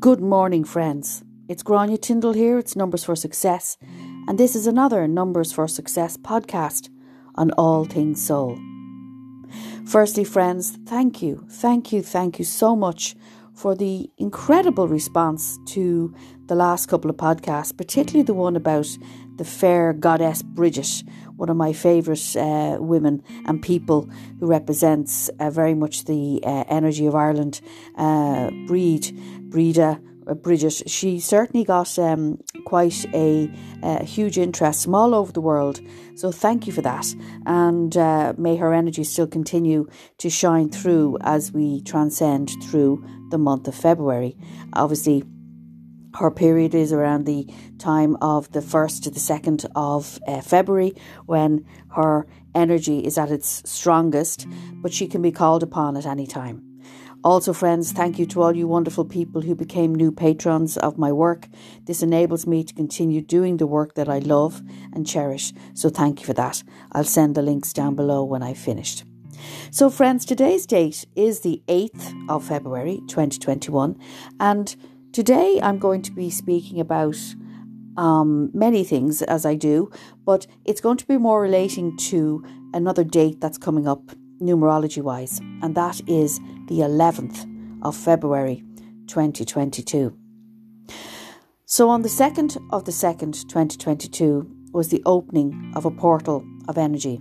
Good morning, friends. It's Grania Tyndall here. It's Numbers for Success, and this is another Numbers for Success podcast on all things soul. Firstly, friends, thank you, thank you, thank you so much for the incredible response to the last couple of podcasts, particularly the one about the fair goddess Bridget, one of my favourite uh, women and people who represents uh, very much the uh, energy of Ireland. Uh, Breed, Breda, uh, Bridget, she certainly got um, quite a, a, huge interest from all over the world. So thank you for that. And uh, may her energy still continue to shine through as we transcend through the month of February. Obviously, her period is around the time of the 1st to the 2nd of uh, February when her energy is at its strongest, but she can be called upon at any time. Also, friends, thank you to all you wonderful people who became new patrons of my work. This enables me to continue doing the work that I love and cherish, so thank you for that. I'll send the links down below when I've finished. So, friends, today's date is the 8th of February 2021, and Today, I'm going to be speaking about um, many things as I do, but it's going to be more relating to another date that's coming up numerology wise, and that is the 11th of February 2022. So, on the 2nd of the 2nd, 2022, was the opening of a portal of energy,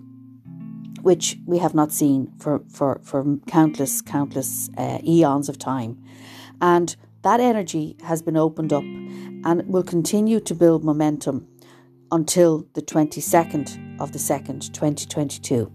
which we have not seen for, for, for countless, countless uh, eons of time. And that energy has been opened up and will continue to build momentum until the 22nd of the 2nd, 2022.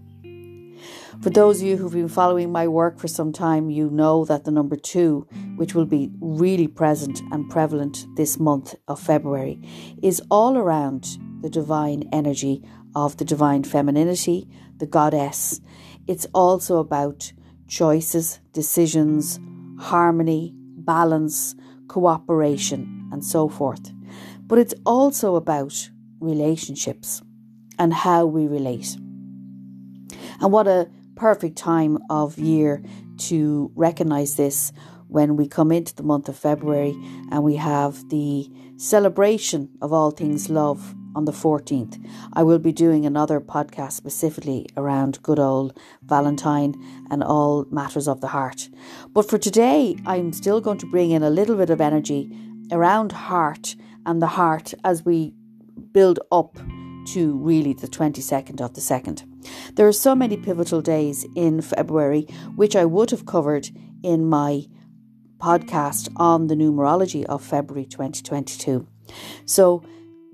For those of you who've been following my work for some time, you know that the number two, which will be really present and prevalent this month of February, is all around the divine energy of the divine femininity, the goddess. It's also about choices, decisions, harmony, balance, cooperation, and so forth. But it's also about relationships and how we relate. And what a perfect time of year to recognize this when we come into the month of February and we have the celebration of all things love on the 14th. I will be doing another podcast specifically around good old Valentine and all matters of the heart. But for today, I'm still going to bring in a little bit of energy around heart and the heart as we build up to really the 22nd of the 2nd. There are so many pivotal days in February, which I would have covered in my podcast on the numerology of February 2022. So,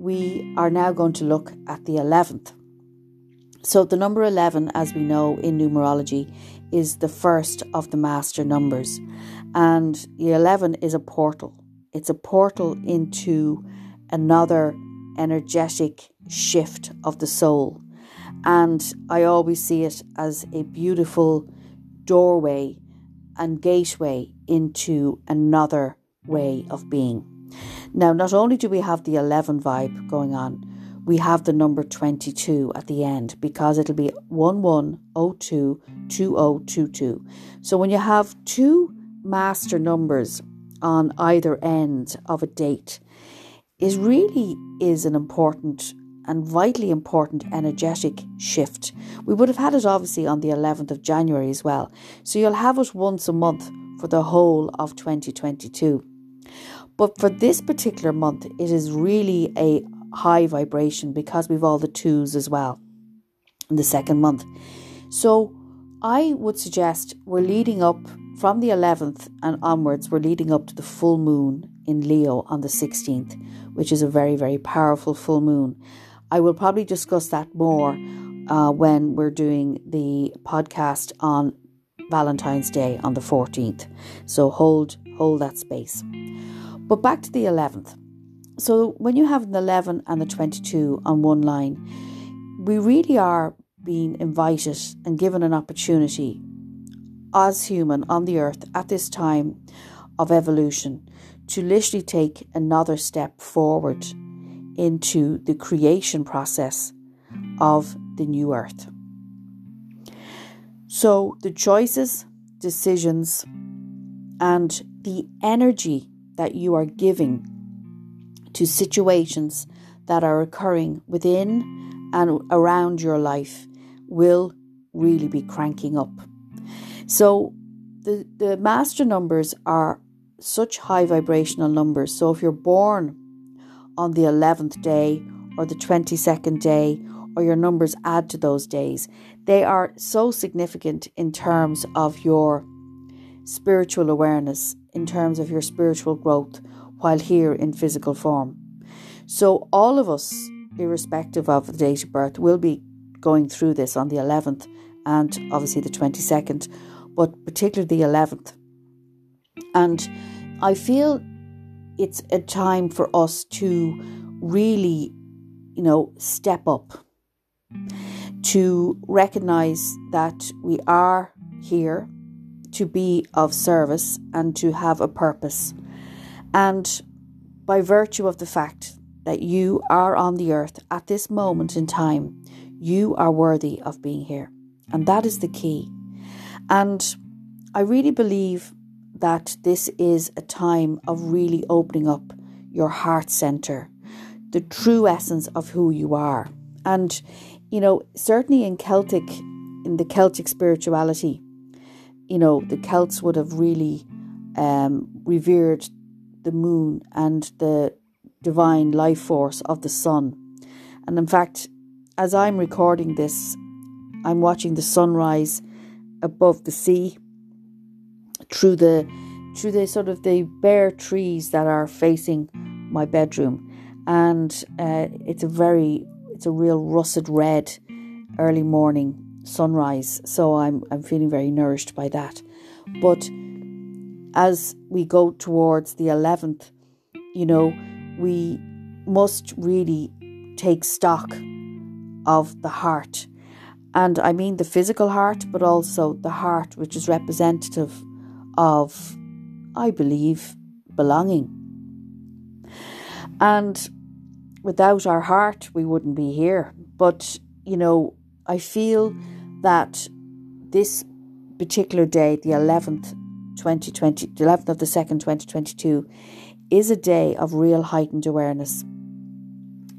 we are now going to look at the 11th. So, the number 11, as we know in numerology, is the first of the master numbers. And the 11 is a portal, it's a portal into another energetic shift of the soul. And I always see it as a beautiful doorway and gateway into another way of being. Now, not only do we have the 11 vibe going on, we have the number 22 at the end because it'll be 11022022. So when you have two master numbers on either end of a date, it really is an important and vitally important energetic shift. We would have had it obviously on the 11th of January as well. So you'll have it once a month for the whole of 2022. But for this particular month, it is really a high vibration because we've all the twos as well in the second month. So I would suggest we're leading up from the 11th and onwards, we're leading up to the full moon in Leo on the 16th, which is a very, very powerful full moon. I will probably discuss that more uh, when we're doing the podcast on Valentine's Day on the 14th. So hold hold that space. But back to the 11th. So when you have an 11 and the 22 on one line, we really are being invited and given an opportunity as human on the earth at this time of evolution to literally take another step forward into the creation process of the new earth. So the choices, decisions, and the energy that you are giving to situations that are occurring within and around your life will really be cranking up. So the, the master numbers are such high vibrational numbers. So if you're born on the 11th day or the 22nd day, or your numbers add to those days, they are so significant in terms of your spiritual awareness, in terms of your spiritual growth while here in physical form. So, all of us, irrespective of the date of birth, will be going through this on the 11th and obviously the 22nd, but particularly the 11th. And I feel it's a time for us to really, you know, step up, to recognize that we are here to be of service and to have a purpose. And by virtue of the fact that you are on the earth at this moment in time, you are worthy of being here. And that is the key. And I really believe that this is a time of really opening up your heart center, the true essence of who you are. And, you know, certainly in Celtic, in the Celtic spirituality, you know, the Celts would have really um, revered the moon and the divine life force of the sun. And in fact, as I'm recording this, I'm watching the sunrise above the sea through the through the sort of the bare trees that are facing my bedroom, and uh, it's a very it's a real russet red early morning sunrise. So I'm I'm feeling very nourished by that. But as we go towards the eleventh, you know, we must really take stock of the heart. And I mean the physical heart, but also the heart which is representative of, I believe, belonging. And without our heart, we wouldn't be here. But, you know, I feel that this particular day, the 11th, 2020, 11th of the 2nd, 2022, is a day of real heightened awareness.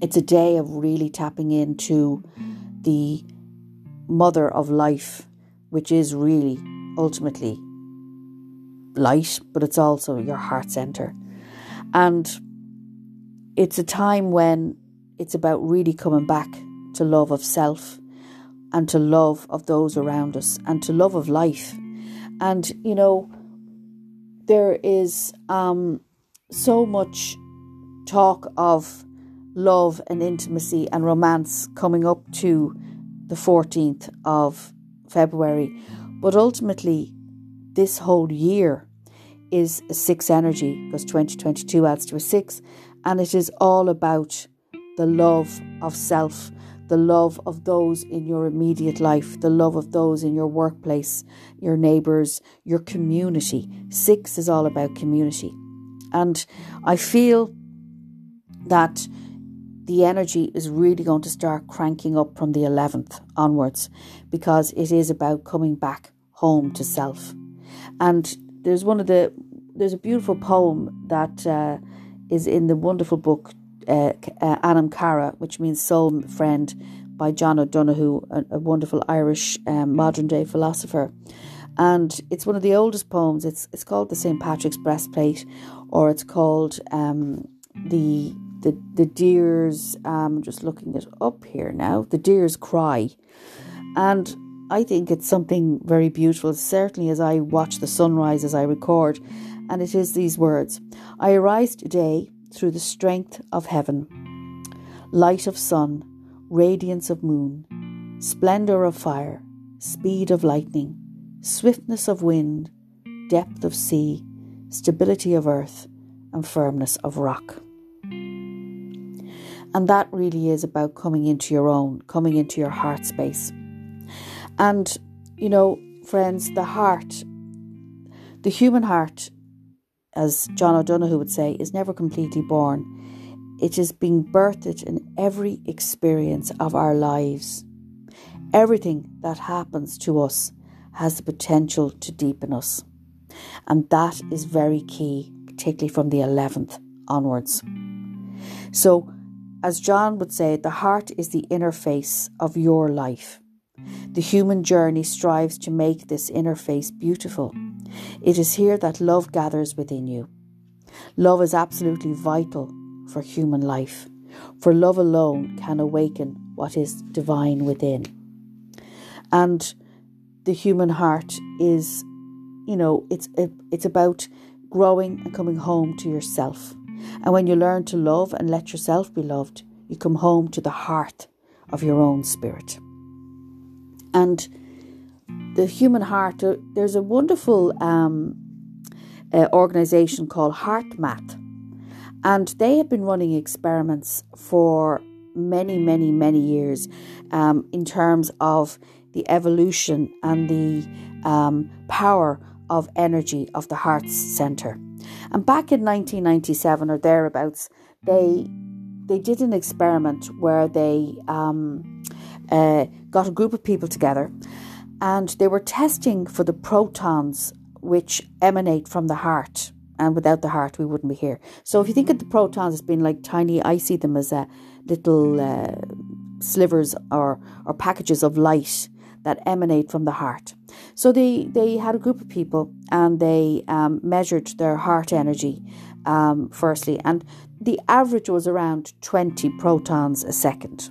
It's a day of really tapping into the mother of life, which is really ultimately light, but it's also your heart center. And it's a time when it's about really coming back to love of self and to love of those around us and to love of life. And, you know, there is um, so much talk of love and intimacy and romance coming up to the 14th of February. But ultimately, this whole year is a six energy because 2022 adds to a six, and it is all about the love of self, the love of those in your immediate life, the love of those in your workplace, your neighbours, your community. Six is all about community. And I feel that the energy is really going to start cranking up from the 11th onwards because it is about coming back home to self. And there's one of the there's a beautiful poem that uh, is in the wonderful book uh, uh, Anam Cara, which means soul friend, by John O'Donohue, a, a wonderful Irish um, modern day philosopher. And it's one of the oldest poems. It's it's called the St Patrick's Breastplate, or it's called um, the the the deer's. Um, just looking it up here now. The deer's cry, and I think it's something very beautiful, certainly as I watch the sunrise as I record. And it is these words I arise today through the strength of heaven, light of sun, radiance of moon, splendour of fire, speed of lightning, swiftness of wind, depth of sea, stability of earth, and firmness of rock. And that really is about coming into your own, coming into your heart space. And, you know, friends, the heart, the human heart, as John O'Donohue would say, is never completely born. It is being birthed in every experience of our lives. Everything that happens to us has the potential to deepen us. And that is very key particularly from the 11th onwards. So, as John would say, the heart is the inner face of your life. The human journey strives to make this interface beautiful. It is here that love gathers within you. Love is absolutely vital for human life, for love alone can awaken what is divine within. And the human heart is, you know, it's it's about growing and coming home to yourself. And when you learn to love and let yourself be loved, you come home to the heart of your own spirit. And the human heart, there's a wonderful um, uh, organization called HeartMath, and they have been running experiments for many, many, many years um, in terms of the evolution and the um, power of energy of the heart's center. And back in 1997 or thereabouts, they they did an experiment where they um, uh, got a group of people together and they were testing for the protons which emanate from the heart. And without the heart, we wouldn't be here. So if you think of the protons as being like tiny, I see them as uh, little uh, slivers or, or packages of light that emanate from the heart. So they, they had a group of people and they um, measured their heart energy um, firstly, and the average was around 20 protons a second.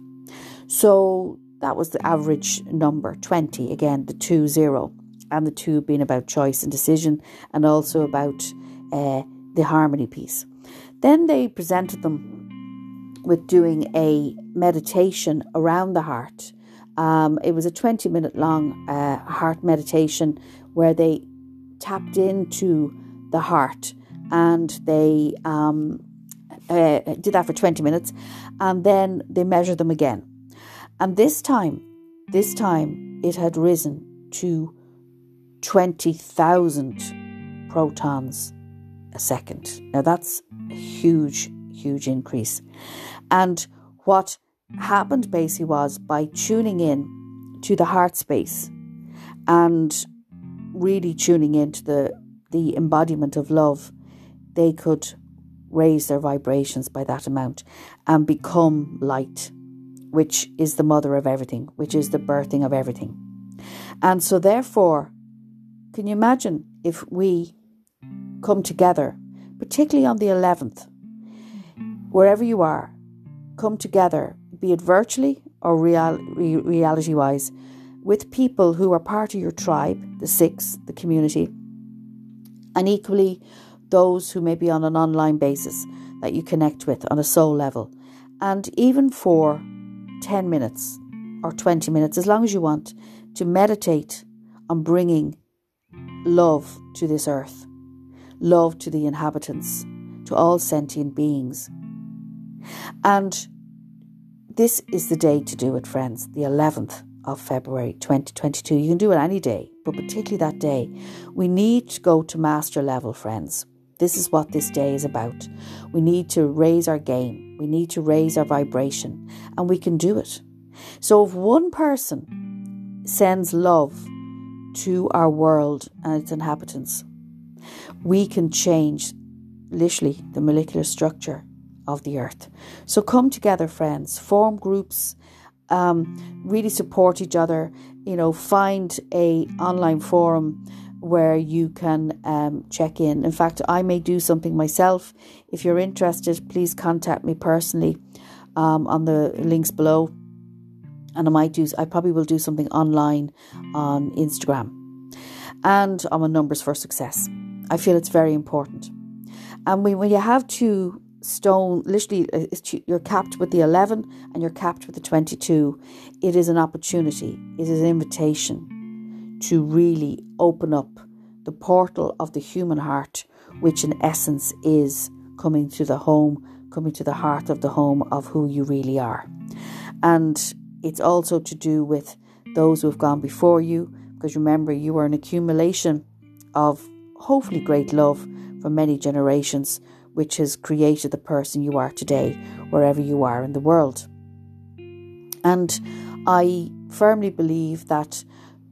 So that was the average number 20, again, the 2 0, and the 2 being about choice and decision, and also about uh, the harmony piece. Then they presented them with doing a meditation around the heart um, it was a 20 minute long uh, heart meditation where they tapped into the heart and they um, uh, did that for 20 minutes and then they measured them again. And this time, this time it had risen to 20,000 protons a second. Now that's a huge, huge increase. And what happened basically was by tuning in to the heart space and really tuning into the the embodiment of love, they could raise their vibrations by that amount and become light, which is the mother of everything, which is the birthing of everything. And so, therefore, can you imagine if we come together, particularly on the 11th, wherever you are, come together be it virtually or real, re- reality wise, with people who are part of your tribe, the six, the community, and equally those who may be on an online basis that you connect with on a soul level. And even for 10 minutes or 20 minutes, as long as you want, to meditate on bringing love to this earth, love to the inhabitants, to all sentient beings. And this is the day to do it, friends, the 11th of February 2022. You can do it any day, but particularly that day. We need to go to master level, friends. This is what this day is about. We need to raise our game, we need to raise our vibration, and we can do it. So, if one person sends love to our world and its inhabitants, we can change literally the molecular structure of the earth. So come together, friends, form groups, um, really support each other. You know, find a online forum where you can um, check in. In fact, I may do something myself. If you're interested, please contact me personally um, on the links below. And I might do. I probably will do something online on Instagram, and on Numbers for Success. I feel it's very important. And when, when you have two stone literally uh, you're capped with the 11 and you're capped with the 22 it is an opportunity it is an invitation to really open up the portal of the human heart which in essence is coming to the home coming to the heart of the home of who you really are and it's also to do with those who have gone before you because remember you are an accumulation of hopefully great love for many generations which has created the person you are today, wherever you are in the world. And I firmly believe that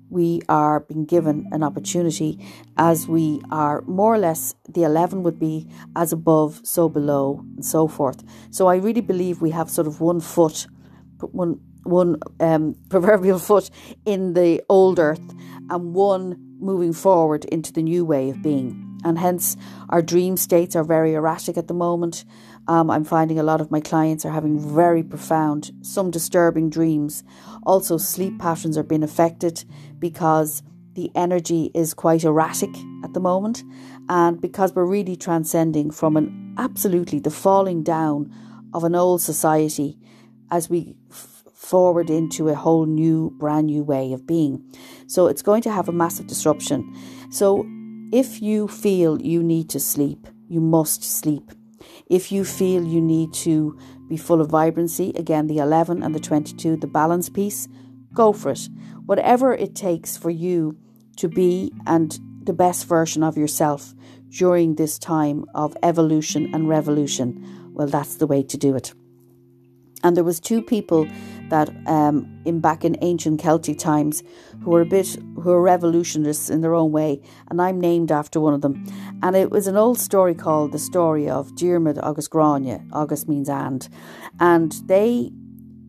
we are being given an opportunity as we are more or less the 11 would be as above so below and so forth. So i really believe we have sort of one foot one one um, proverbial foot in the old earth and one moving forward into the new way of being. And hence our dream states are very erratic at the moment um, I'm finding a lot of my clients are having very profound, some disturbing dreams. Also, sleep patterns are being affected because the energy is quite erratic at the moment, and because we're really transcending from an absolutely the falling down of an old society as we f- forward into a whole new, brand new way of being. So, it's going to have a massive disruption. So, if you feel you need to sleep, you must sleep. If you feel you need to be full of vibrancy, again, the 11 and the 22, the balance piece, go for it. Whatever it takes for you to be and the best version of yourself during this time of evolution and revolution, well, that's the way to do it. And there was two people that um, in back in ancient Celtic times who were a bit who were revolutionists in their own way, and I'm named after one of them. And it was an old story called the story of Diarmid agus Grania. Agus means and, and they,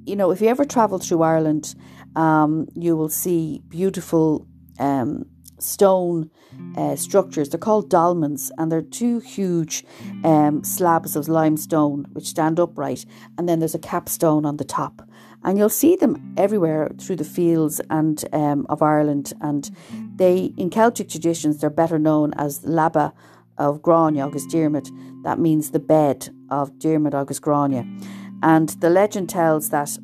you know, if you ever travel through Ireland, um, you will see beautiful um, stone uh, structures. They're called dolmens, and they're two huge um, slabs of limestone which stand upright, and then there's a capstone on the top. And you'll see them everywhere through the fields and um, of Ireland. And they, in Celtic traditions, they're better known as Leaba of Grania agus Diarmid. That means the bed of Diarmid agus Grania. And the legend tells that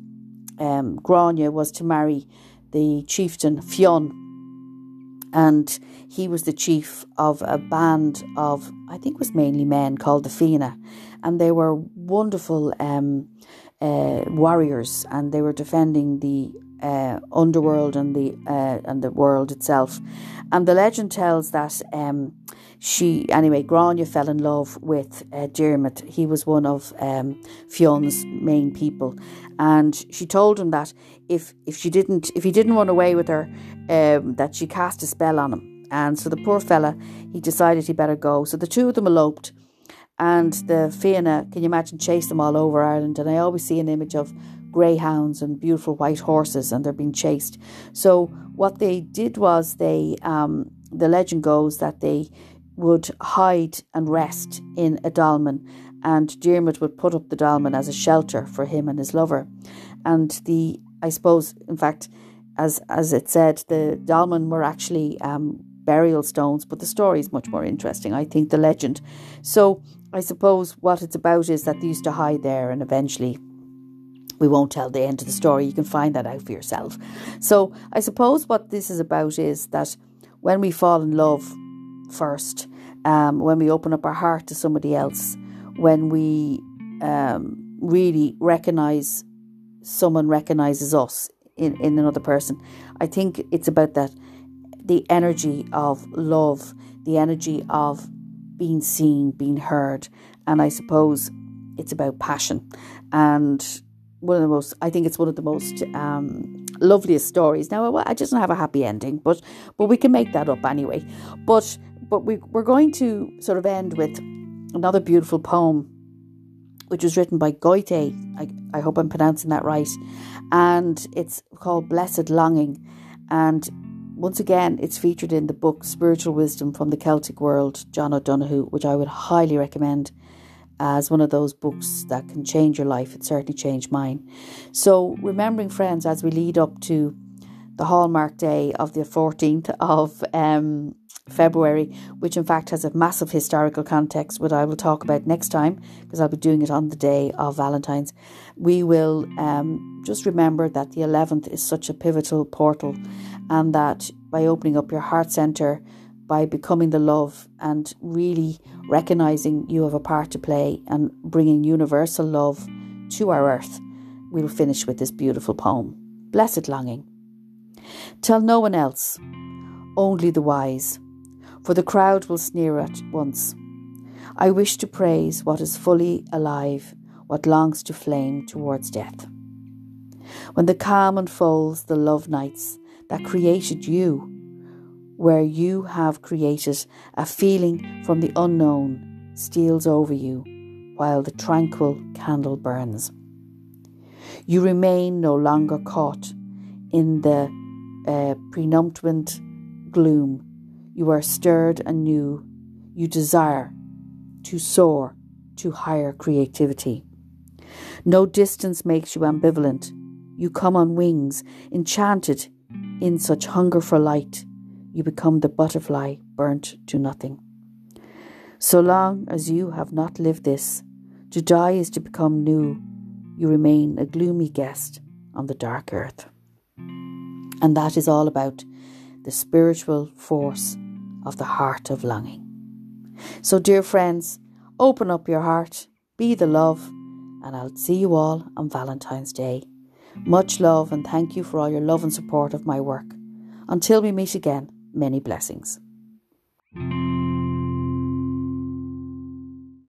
um, Grania was to marry the chieftain Fionn and he was the chief of a band of I think was mainly men called the Fianna, and they were wonderful um, uh, warriors, and they were defending the uh, underworld and the uh, and the world itself. And the legend tells that um, she anyway Grania fell in love with uh, Diarmid. He was one of um, Fionn's main people, and she told him that if if she didn't if he didn't run away with her, um, that she cast a spell on him. And so the poor fella, he decided he better go. So the two of them eloped. And the Fianna, can you imagine, chased them all over Ireland. And I always see an image of greyhounds and beautiful white horses, and they're being chased. So what they did was they, um, the legend goes that they would hide and rest in a dolmen, and Diarmid would put up the dolmen as a shelter for him and his lover. And the, I suppose, in fact, as as it said, the dolmen were actually um, burial stones, but the story is much more interesting. I think the legend. So I suppose what it's about is that they used to hide there, and eventually. We won't tell the end of the story. You can find that out for yourself. So, I suppose what this is about is that when we fall in love first, um, when we open up our heart to somebody else, when we um, really recognize someone recognizes us in, in another person. I think it's about that the energy of love, the energy of being seen, being heard, and I suppose it's about passion. And one of the most, I think it's one of the most um, loveliest stories. Now, I just don't have a happy ending, but but we can make that up anyway. But but we we're going to sort of end with another beautiful poem which was written by Goethe. I, I hope I'm pronouncing that right. And it's called Blessed Longing. And once again, it's featured in the book Spiritual Wisdom from the Celtic World, John O'Donohue, which I would highly recommend as one of those books that can change your life. It certainly changed mine. So, remembering, friends, as we lead up to the hallmark day of the 14th of um, February, which in fact has a massive historical context, which I will talk about next time because I'll be doing it on the day of Valentine's. We will um, just remember that the 11th is such a pivotal portal, and that by opening up your heart center, by becoming the love and really recognizing you have a part to play and bringing universal love to our earth, we'll finish with this beautiful poem Blessed Longing. Tell no one else, only the wise for the crowd will sneer at once. I wish to praise what is fully alive, what longs to flame towards death. When the calm unfolds the love nights, that created you, where you have created a feeling from the unknown steals over you while the tranquil candle burns. You remain no longer caught in the uh, prenumptant gloom. You are stirred anew. You desire to soar to higher creativity. No distance makes you ambivalent. You come on wings, enchanted in such hunger for light. You become the butterfly burnt to nothing. So long as you have not lived this, to die is to become new. You remain a gloomy guest on the dark earth. And that is all about the spiritual force of the heart of longing. So, dear friends, open up your heart, be the love, and I'll see you all on Valentine's Day. Much love and thank you for all your love and support of my work. Until we meet again, many blessings.